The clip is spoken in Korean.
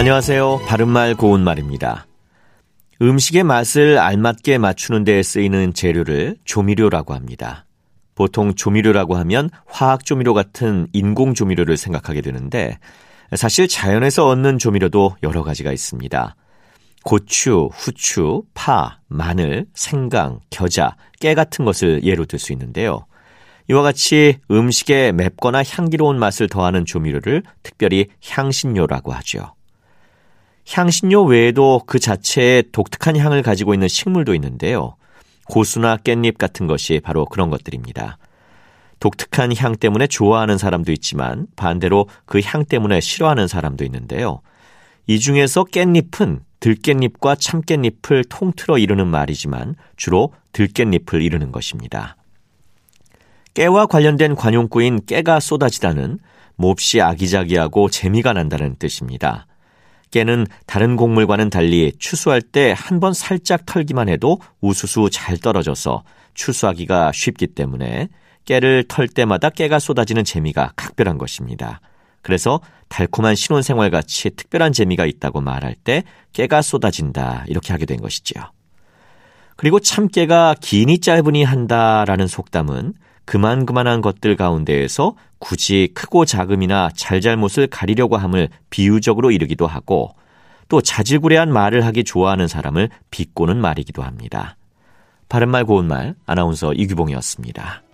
안녕하세요. 바른말 고운말입니다. 음식의 맛을 알맞게 맞추는 데 쓰이는 재료를 조미료라고 합니다. 보통 조미료라고 하면 화학 조미료 같은 인공 조미료를 생각하게 되는데 사실 자연에서 얻는 조미료도 여러 가지가 있습니다. 고추, 후추, 파, 마늘, 생강, 겨자, 깨 같은 것을 예로 들 수 있는데요. 이와 같이 음식에 맵거나 향기로운 맛을 더하는 조미료를 특별히 향신료라고 하죠. 향신료 외에도 그 자체에 독특한 향을 가지고 있는 식물도 있는데요. 고수나 깻잎 같은 것이 바로 그런 것들입니다. 독특한 향 때문에 좋아하는 사람도 있지만 반대로 그 향 때문에 싫어하는 사람도 있는데요. 이 중에서 깻잎은 들깻잎과 참깻잎을 통틀어 이루는 말이지만 주로 들깻잎을 이루는 것입니다. 깨와 관련된 관용구인 깨가 쏟아지다는 몹시 아기자기하고 재미가 난다는 뜻입니다. 깨는 다른 곡물과는 달리 추수할 때 한 번 살짝 털기만 해도 우수수 잘 떨어져서 추수하기가 쉽기 때문에 깨를 털 때마다 깨가 쏟아지는 재미가 각별한 것입니다. 그래서 달콤한 신혼생활 같이 특별한 재미가 있다고 말할 때 깨가 쏟아진다 이렇게 하게 된 것이지요. 그리고 참깨가 기니 짧으니 한다라는 속담은 그만그만한 것들 가운데에서 굳이 크고 작음이나 잘잘못을 가리려고 함을 비유적으로 이르기도 하고 또 자질구레한 말을 하기 좋아하는 사람을 비꼬는 말이기도 합니다. 바른말 고운말 아나운서 이규봉이었습니다.